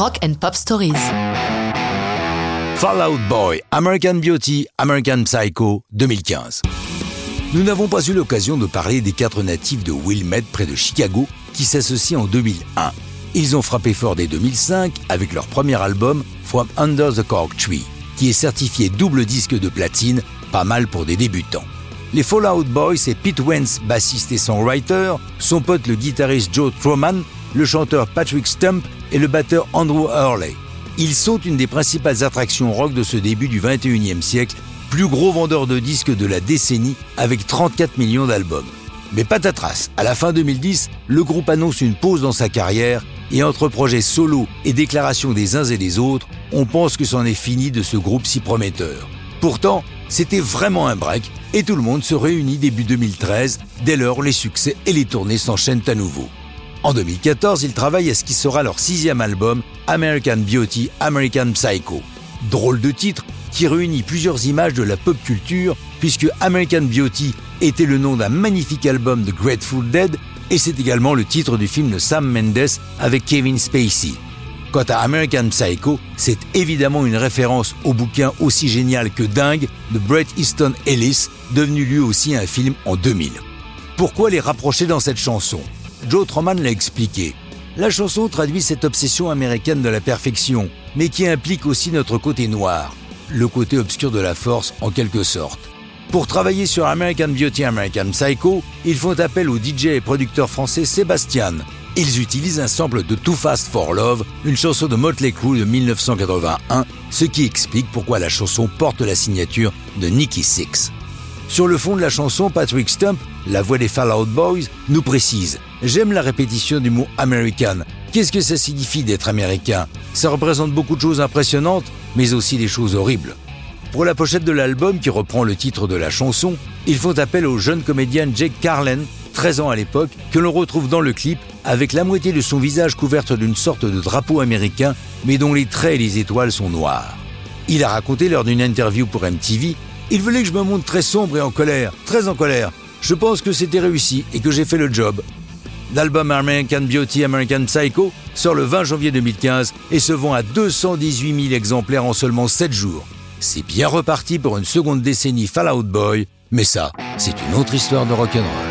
Rock and Pop Stories. Fallout Boy, American Beauty, American Psycho 2015. Nous n'avons pas eu l'occasion de parler des quatre natifs de Wilmette près de Chicago qui s'associent en 2001. Ils ont frappé fort dès 2005 avec leur premier album From Under the Cork Tree, qui est certifié double disque de platine, pas mal pour des débutants. Les Fallout Boys, c'est Pete Wentz, bassiste et songwriter, son pote le guitariste Joe Troman, le chanteur Patrick Stump et le batteur Andrew Hurley. Ils sont une des principales attractions rock de ce début du 21e siècle, plus gros vendeur de disques de la décennie avec 34 millions d'albums. Mais patatras, à la fin 2010, le groupe annonce une pause dans sa carrière et entre projets solo et déclarations des uns et des autres, on pense que c'en est fini de ce groupe si prometteur. Pourtant, c'était vraiment un break et tout le monde se réunit début 2013, dès lors les succès et les tournées s'enchaînent à nouveau. En 2014, ils travaillent à ce qui sera leur sixième album, American Beauty, American Psycho. Drôle de titre qui réunit plusieurs images de la pop culture, puisque American Beauty était le nom d'un magnifique album de Grateful Dead, et c'est également le titre du film de Sam Mendes avec Kevin Spacey. Quant à American Psycho, c'est évidemment une référence au bouquin aussi génial que dingue de Bret Easton Ellis, devenu lui aussi un film en 2000. Pourquoi les rapprocher dans cette chanson? Joe Troman l'a expliqué. La chanson traduit cette obsession américaine de la perfection, mais qui implique aussi notre côté noir, le côté obscur de la force en quelque sorte. Pour travailler sur American Beauty American Psycho, ils font appel au DJ et producteur français Sébastien, ils utilisent un sample de Too Fast for Love, une chanson de Motley Crue de 1981, ce qui explique pourquoi la chanson porte la signature de Nicky Six. Sur le fond de la chanson, Patrick Stump, la voix des Fallout Boys, nous précise J'aime la répétition du mot American. Qu'est-ce que ça signifie d'être américain? Ça représente beaucoup de choses impressionnantes, mais aussi des choses horribles. Pour la pochette de l'album qui reprend le titre de la chanson, ils font appel au jeune comédien Jake Carlin, 13 ans à l'époque, que l'on retrouve dans le clip avec la moitié de son visage couverte d'une sorte de drapeau américain, mais dont les traits et les étoiles sont noirs. Il a raconté lors d'une interview pour MTV Il voulait que je me montre très sombre et en colère, très en colère. Je pense que c'était réussi et que j'ai fait le job. L'album American Beauty American Psycho sort le 20 janvier 2015 et se vend à 218 000 exemplaires en seulement 7 jours. C'est bien reparti pour une seconde décennie Fallout Boy, mais ça, c'est une autre histoire de rock'n'roll.